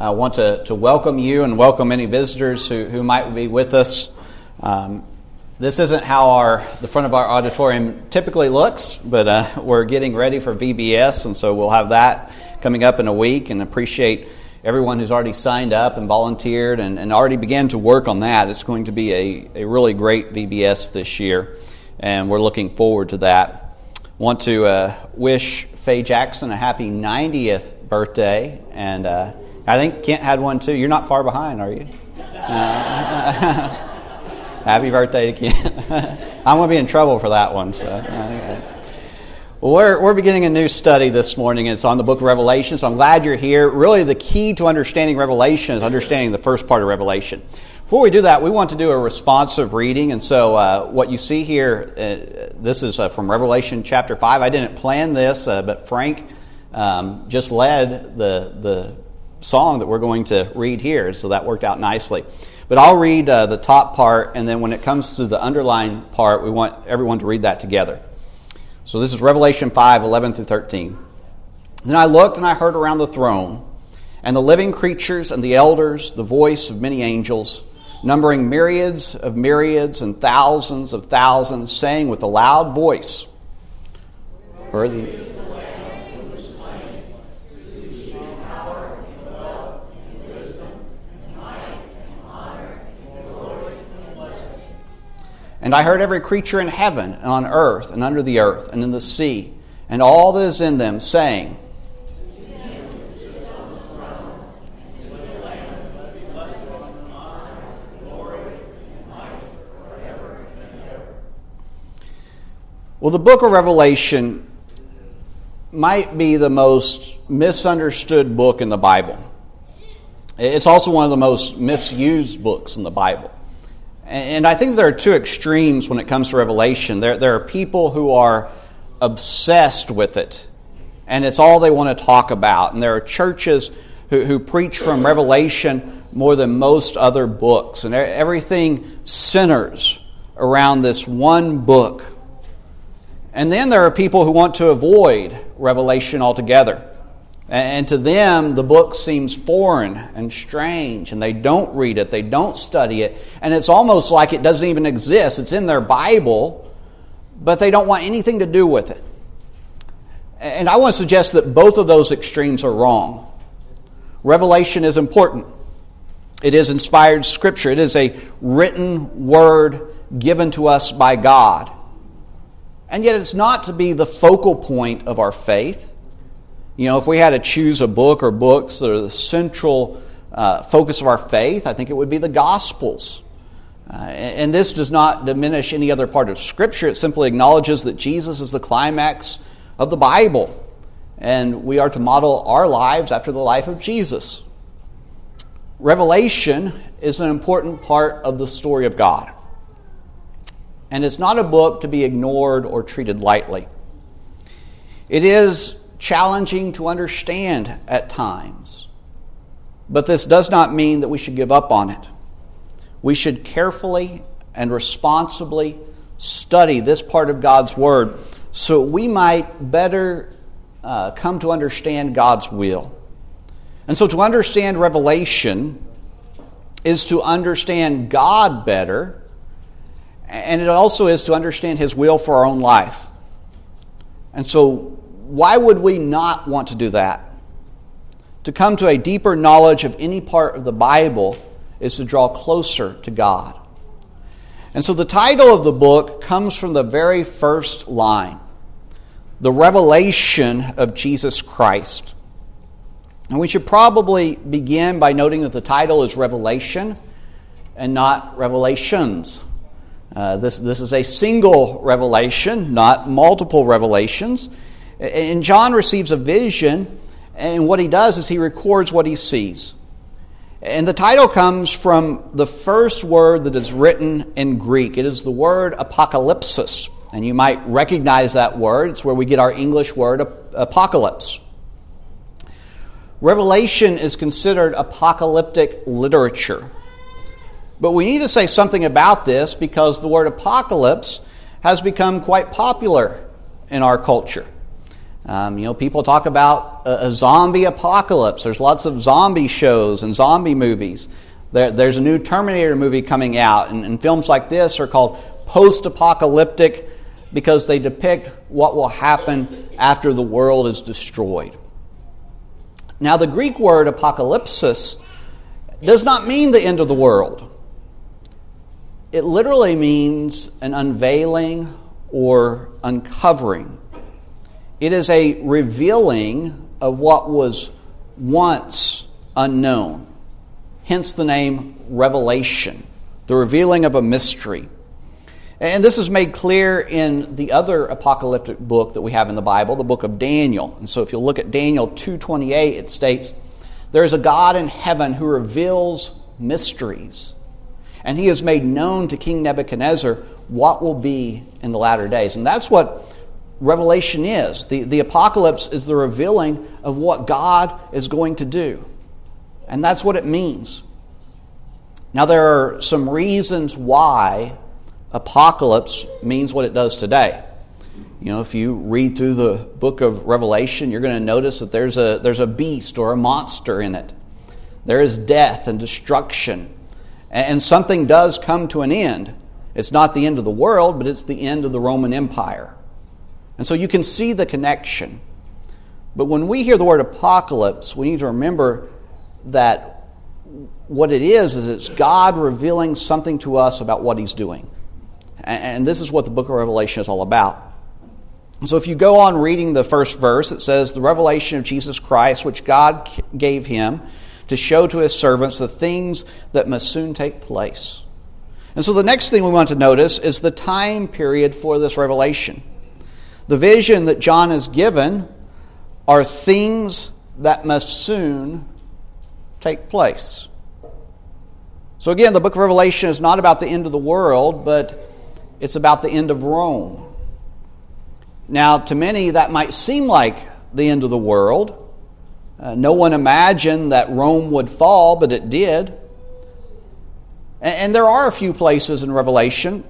I want to, to welcome you and welcome any visitors who, who might be with us. Um, this isn't how our the front of our auditorium typically looks, but uh, we're getting ready for VBS, and so we'll have that coming up in a week. And appreciate everyone who's already signed up and volunteered and, and already began to work on that. It's going to be a, a really great VBS this year, and we're looking forward to that. Want to uh, wish Faye Jackson a happy 90th birthday, and uh, I think Kent had one too. You're not far behind, are you? Uh, Happy birthday to Kent. I'm going to be in trouble for that one. So. Well, we're, we're beginning a new study this morning. It's on the book of Revelation, so I'm glad you're here. Really, the key to understanding Revelation is understanding the first part of Revelation. Before we do that, we want to do a responsive reading. And so, uh, what you see here, uh, this is uh, from Revelation chapter 5. I didn't plan this, uh, but Frank um, just led the, the song that we're going to read here, so that worked out nicely. But I'll read uh, the top part, and then when it comes to the underlined part, we want everyone to read that together. So this is Revelation 5 11 through 13. Then I looked and I heard around the throne, and the living creatures and the elders, the voice of many angels, numbering myriads of myriads and thousands of thousands, saying with a loud voice, Worthy. And I heard every creature in heaven and on earth and under the earth and in the sea and all that is in them saying, Well, the book of Revelation might be the most misunderstood book in the Bible. It's also one of the most misused books in the Bible. And I think there are two extremes when it comes to Revelation. There, there are people who are obsessed with it, and it's all they want to talk about. And there are churches who, who preach from Revelation more than most other books, and everything centers around this one book. And then there are people who want to avoid Revelation altogether. And to them, the book seems foreign and strange, and they don't read it, they don't study it, and it's almost like it doesn't even exist. It's in their Bible, but they don't want anything to do with it. And I want to suggest that both of those extremes are wrong. Revelation is important, it is inspired scripture, it is a written word given to us by God. And yet, it's not to be the focal point of our faith. You know, if we had to choose a book or books that are the central uh, focus of our faith, I think it would be the Gospels. Uh, and this does not diminish any other part of Scripture. It simply acknowledges that Jesus is the climax of the Bible. And we are to model our lives after the life of Jesus. Revelation is an important part of the story of God. And it's not a book to be ignored or treated lightly. It is challenging to understand at times. But this does not mean that we should give up on it. We should carefully and responsibly study this part of God's Word so we might better uh, come to understand God's will. And so to understand Revelation is to understand God better, and it also is to understand His will for our own life. And so why would we not want to do that? To come to a deeper knowledge of any part of the Bible is to draw closer to God. And so the title of the book comes from the very first line the revelation of Jesus Christ. And we should probably begin by noting that the title is Revelation and not Revelations. Uh, this, this is a single revelation, not multiple revelations. And John receives a vision, and what he does is he records what he sees. And the title comes from the first word that is written in Greek. It is the word apocalypsis. And you might recognize that word. It's where we get our English word apocalypse. Revelation is considered apocalyptic literature. But we need to say something about this because the word apocalypse has become quite popular in our culture. Um, you know, people talk about a, a, zombie apocalypse. There's lots of zombie shows and zombie movies. There, there's a new Terminator movie coming out, and, and films like this are called post apocalyptic because they depict what will happen after the world is destroyed. Now, the Greek word apocalypsis does not mean the end of the world. It literally means an unveiling or uncovering. It is a revealing of what was once unknown. Hence the name revelation, the revealing of a mystery. And this is made clear in the other apocalyptic book that we have in the Bible, the book of Daniel. And so if you look at Daniel 2:28, it states, "There is a God in heaven who reveals mysteries, and he has made known to King Nebuchadnezzar what will be in the latter days." And that's what Revelation is. The, the apocalypse is the revealing of what God is going to do. And that's what it means. Now, there are some reasons why apocalypse means what it does today. You know, if you read through the book of Revelation, you're going to notice that there's a, there's a beast or a monster in it. There is death and destruction. And something does come to an end. It's not the end of the world, but it's the end of the Roman Empire. And so you can see the connection. But when we hear the word apocalypse, we need to remember that what it is, is it's God revealing something to us about what He's doing. And this is what the book of Revelation is all about. So if you go on reading the first verse, it says, The revelation of Jesus Christ, which God gave him to show to his servants the things that must soon take place. And so the next thing we want to notice is the time period for this revelation. The vision that John is given are things that must soon take place. So again, the book of Revelation is not about the end of the world, but it's about the end of Rome. Now, to many, that might seem like the end of the world. Uh, no one imagined that Rome would fall, but it did. And, and there are a few places in Revelation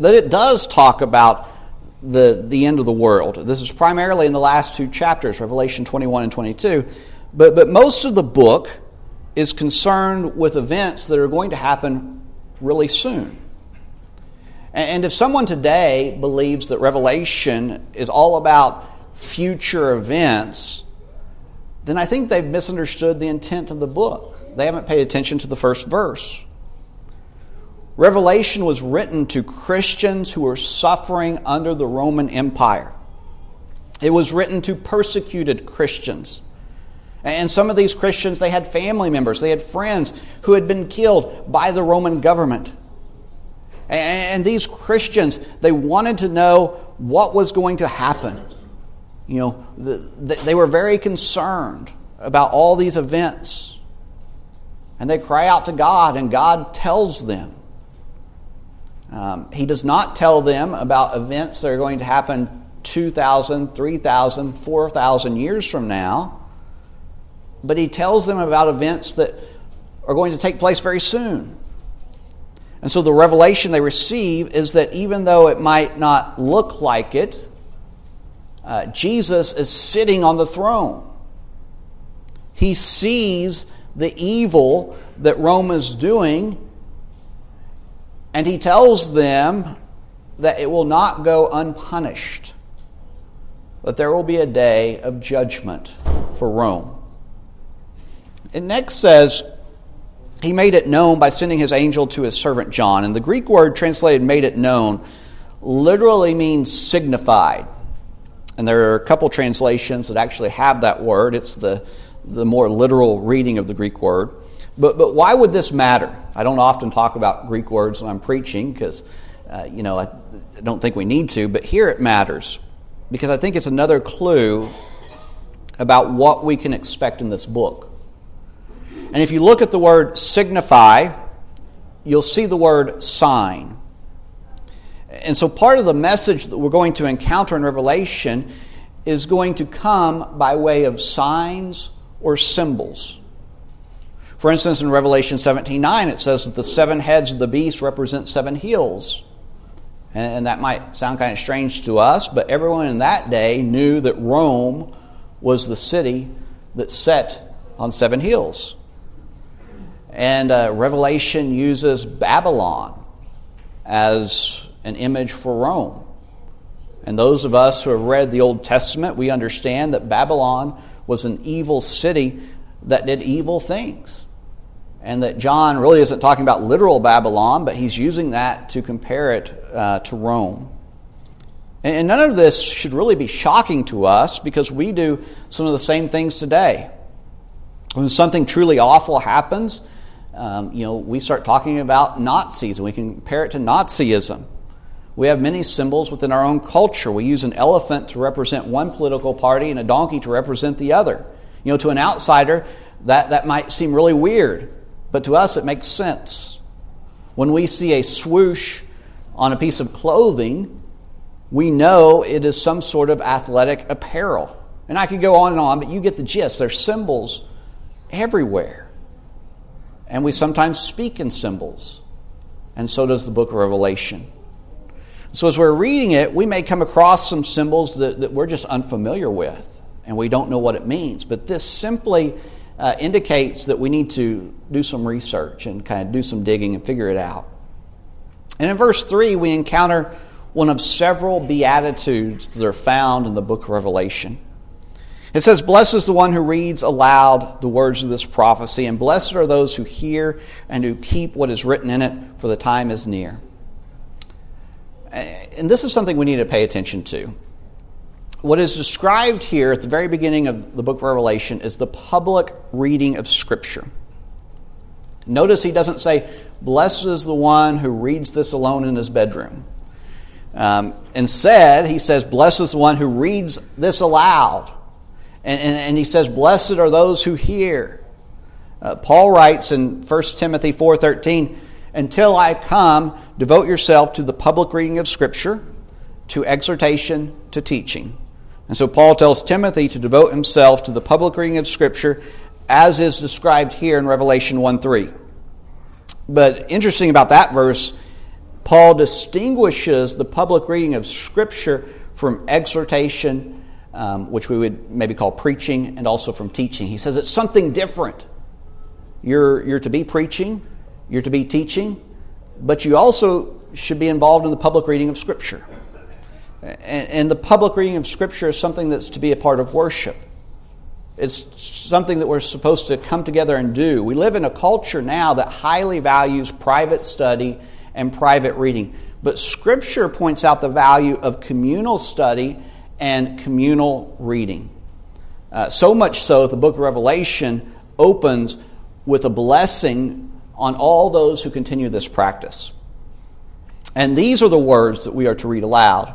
that it does talk about the, the end of the world. This is primarily in the last two chapters, Revelation 21 and 22. But, but most of the book is concerned with events that are going to happen really soon. And if someone today believes that Revelation is all about future events, then I think they've misunderstood the intent of the book. They haven't paid attention to the first verse. Revelation was written to Christians who were suffering under the Roman Empire. It was written to persecuted Christians. And some of these Christians, they had family members, they had friends who had been killed by the Roman government. And these Christians, they wanted to know what was going to happen. You know, they were very concerned about all these events. And they cry out to God, and God tells them. Um, he does not tell them about events that are going to happen 2,000, 3,000, 4,000 years from now, but He tells them about events that are going to take place very soon. And so the revelation they receive is that even though it might not look like it, uh, Jesus is sitting on the throne. He sees the evil that Rome is doing, and he tells them that it will not go unpunished, that there will be a day of judgment for Rome. It next says, he made it known by sending his angel to his servant John. And the Greek word translated made it known literally means signified. And there are a couple translations that actually have that word. It's the, the more literal reading of the Greek word. But, but why would this matter? I don't often talk about Greek words when I'm preaching because, uh, you know, I don't think we need to. But here it matters because I think it's another clue about what we can expect in this book. And if you look at the word signify, you'll see the word sign. And so part of the message that we're going to encounter in Revelation is going to come by way of signs or symbols. For instance, in Revelation 17 9, it says that the seven heads of the beast represent seven hills. And that might sound kind of strange to us, but everyone in that day knew that Rome was the city that set on seven hills. And uh, Revelation uses Babylon as an image for Rome. And those of us who have read the Old Testament, we understand that Babylon was an evil city that did evil things and that John really isn't talking about literal Babylon, but he's using that to compare it uh, to Rome. And none of this should really be shocking to us because we do some of the same things today. When something truly awful happens, um, you know, we start talking about Nazis and we can compare it to Nazism. We have many symbols within our own culture. We use an elephant to represent one political party and a donkey to represent the other. You know, to an outsider, that, that might seem really weird. But to us, it makes sense. When we see a swoosh on a piece of clothing, we know it is some sort of athletic apparel. And I could go on and on, but you get the gist. There's symbols everywhere. And we sometimes speak in symbols. And so does the book of Revelation. So as we're reading it, we may come across some symbols that, that we're just unfamiliar with and we don't know what it means. But this simply uh, indicates that we need to do some research and kind of do some digging and figure it out. And in verse 3, we encounter one of several beatitudes that are found in the book of Revelation. It says, Blessed is the one who reads aloud the words of this prophecy, and blessed are those who hear and who keep what is written in it, for the time is near. And this is something we need to pay attention to what is described here at the very beginning of the book of Revelation is the public reading of Scripture. Notice he doesn't say, Blessed is the one who reads this alone in his bedroom. Um, instead, he says, Blessed is the one who reads this aloud. And, and, and he says, Blessed are those who hear. Uh, Paul writes in 1 Timothy 4.13, Until I come, devote yourself to the public reading of Scripture, to exhortation, to teaching. And so Paul tells Timothy to devote himself to the public reading of Scripture as is described here in Revelation 1 3. But interesting about that verse, Paul distinguishes the public reading of Scripture from exhortation, um, which we would maybe call preaching, and also from teaching. He says it's something different. You're, you're to be preaching, you're to be teaching, but you also should be involved in the public reading of Scripture. And the public reading of Scripture is something that's to be a part of worship. It's something that we're supposed to come together and do. We live in a culture now that highly values private study and private reading. But Scripture points out the value of communal study and communal reading. Uh, so much so the book of Revelation opens with a blessing on all those who continue this practice. And these are the words that we are to read aloud.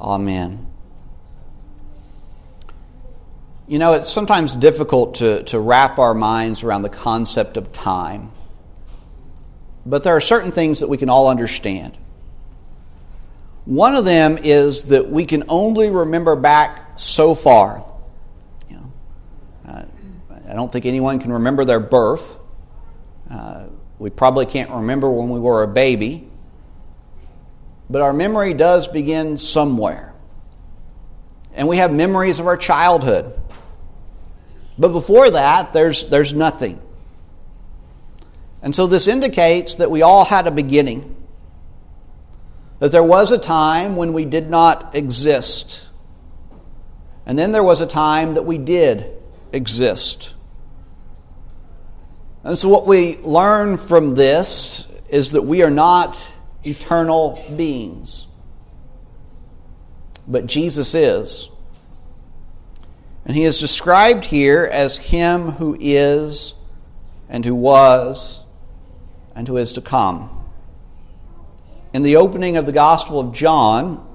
Amen. You know, it's sometimes difficult to, to wrap our minds around the concept of time. But there are certain things that we can all understand. One of them is that we can only remember back so far. You know, uh, I don't think anyone can remember their birth. Uh, we probably can't remember when we were a baby but our memory does begin somewhere. And we have memories of our childhood. But before that, there's, there's nothing. And so this indicates that we all had a beginning. That there was a time when we did not exist. And then there was a time that we did exist. And so, what we learn from this is that we are not eternal beings. But Jesus is. And he is described here as him who is, and who was, and who is to come. In the opening of the Gospel of John,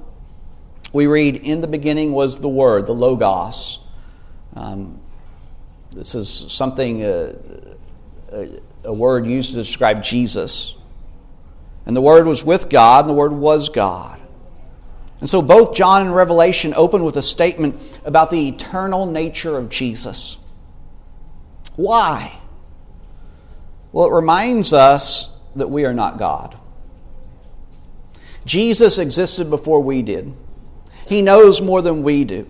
we read, In the beginning was the Word, the Logos. Um, this is something, uh, a, a word used to describe Jesus. And the Word was with God, and the Word was God. And so both John and Revelation open with a statement about the eternal nature of Jesus. Why? Well, it reminds us that we are not God. Jesus existed before we did. He knows more than we do.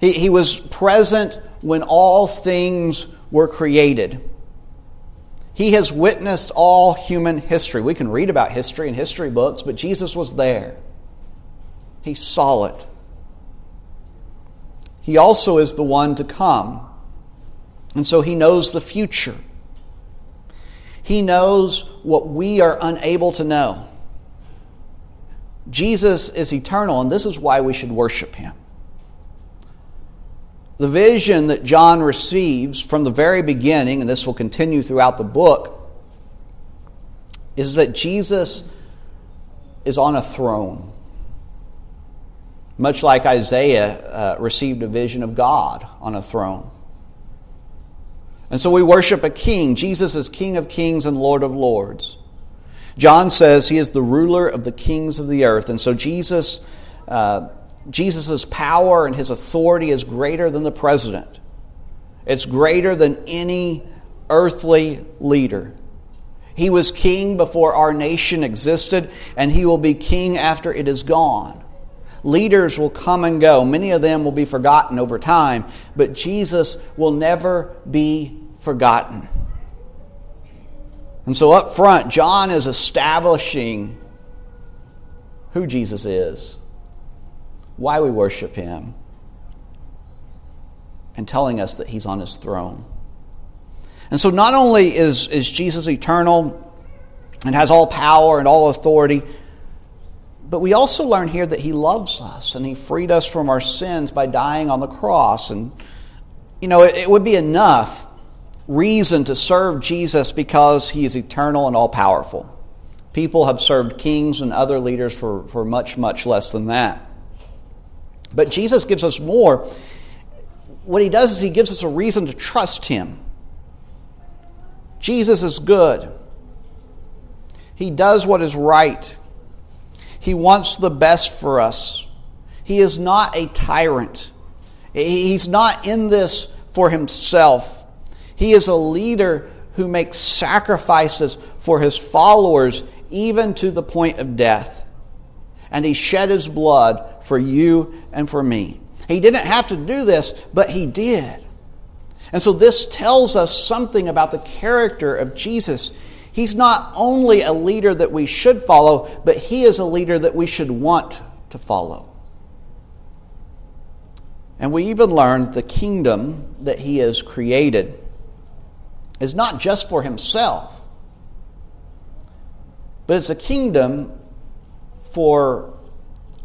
He, he was present when all things were created. He has witnessed all human history. We can read about history in history books, but Jesus was there. He saw it. He also is the one to come. And so he knows the future. He knows what we are unable to know. Jesus is eternal, and this is why we should worship him. The vision that John receives from the very beginning, and this will continue throughout the book, is that Jesus is on a throne. Much like Isaiah uh, received a vision of God on a throne. And so we worship a king. Jesus is King of kings and Lord of lords. John says he is the ruler of the kings of the earth. And so Jesus, uh, Jesus' power and his authority is greater than the president. It's greater than any earthly leader. He was king before our nation existed, and he will be king after it is gone. Leaders will come and go. Many of them will be forgotten over time, but Jesus will never be forgotten. And so, up front, John is establishing who Jesus is, why we worship him, and telling us that he's on his throne. And so, not only is, is Jesus eternal and has all power and all authority, but we also learn here that he loves us and he freed us from our sins by dying on the cross. And, you know, it, it would be enough reason to serve Jesus because he is eternal and all powerful. People have served kings and other leaders for, for much, much less than that. But Jesus gives us more. What he does is he gives us a reason to trust him. Jesus is good. He does what is right. He wants the best for us. He is not a tyrant. He's not in this for himself. He is a leader who makes sacrifices for his followers, even to the point of death. And he shed his blood for you and for me. He didn't have to do this, but he did. And so this tells us something about the character of Jesus. He's not only a leader that we should follow, but he is a leader that we should want to follow. And we even learned the kingdom that he has created is not just for himself, but it's a kingdom for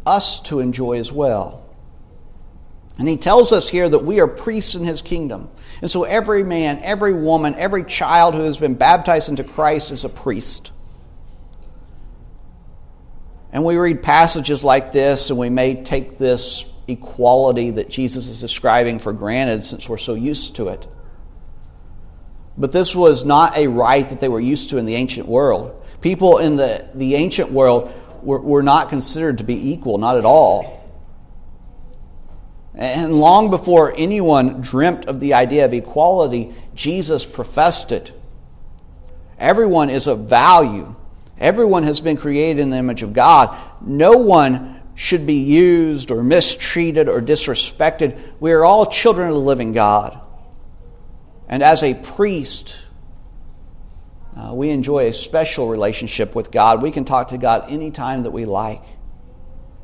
us to enjoy as well. And he tells us here that we are priests in his kingdom. And so every man, every woman, every child who has been baptized into Christ is a priest. And we read passages like this, and we may take this equality that Jesus is describing for granted since we're so used to it. But this was not a right that they were used to in the ancient world. People in the, the ancient world were, were not considered to be equal, not at all. And long before anyone dreamt of the idea of equality, Jesus professed it. Everyone is of value. Everyone has been created in the image of God. No one should be used or mistreated or disrespected. We are all children of the living God. And as a priest, uh, we enjoy a special relationship with God. We can talk to God anytime that we like.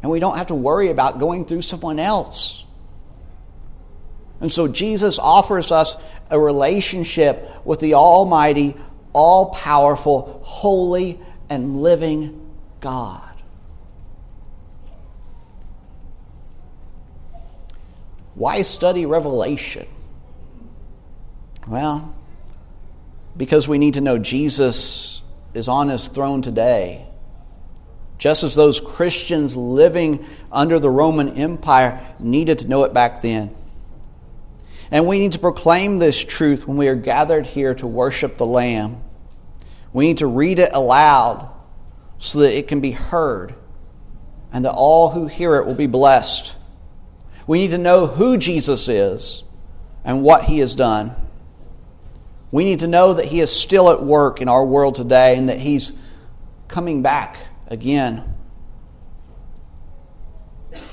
And we don't have to worry about going through someone else. And so Jesus offers us a relationship with the Almighty, all powerful, holy, and living God. Why study Revelation? Well, because we need to know Jesus is on his throne today. just as those Christians living under the Roman Empire needed to know it back then. And we need to proclaim this truth when we are gathered here to worship the Lamb. We need to read it aloud so that it can be heard and that all who hear it will be blessed. We need to know who Jesus is and what he has done. We need to know that he is still at work in our world today and that he's coming back again.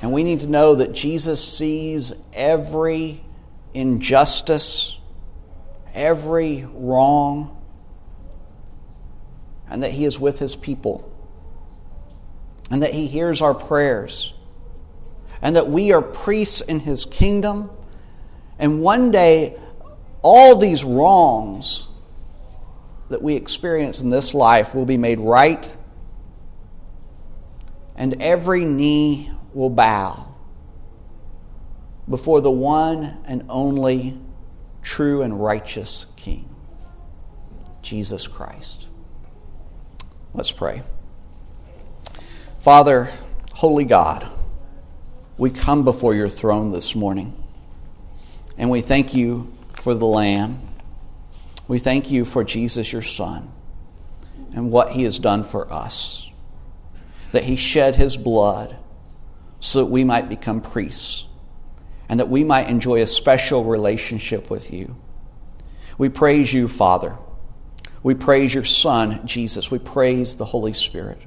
And we need to know that Jesus sees every injustice, every wrong, and that He is with His people, and that He hears our prayers, and that we are priests in His kingdom, and one day all these wrongs that we experience in this life will be made right and every knee will bow before the one and only true and righteous King, Jesus Christ. Let's pray. Father, Holy God, we come before your throne this morning and we thank you for the Lamb. We thank you for Jesus, your Son, and what he has done for us that he shed his blood so that we might become priests and that we might enjoy a special relationship with you. We praise you, Father. We praise your Son, Jesus. We praise the Holy Spirit.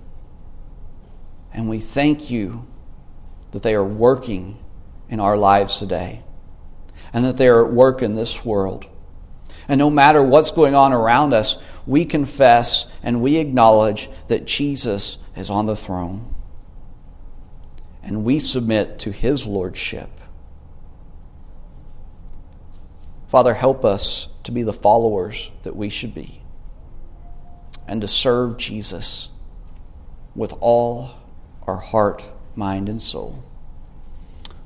And we thank you that they are working in our lives today and that they are at work in this world. And no matter what's going on around us, we confess and we acknowledge that Jesus is on the throne. And we submit to his lordship. Father, help us to be the followers that we should be and to serve Jesus with all our heart, mind, and soul.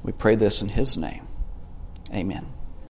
We pray this in his name. Amen.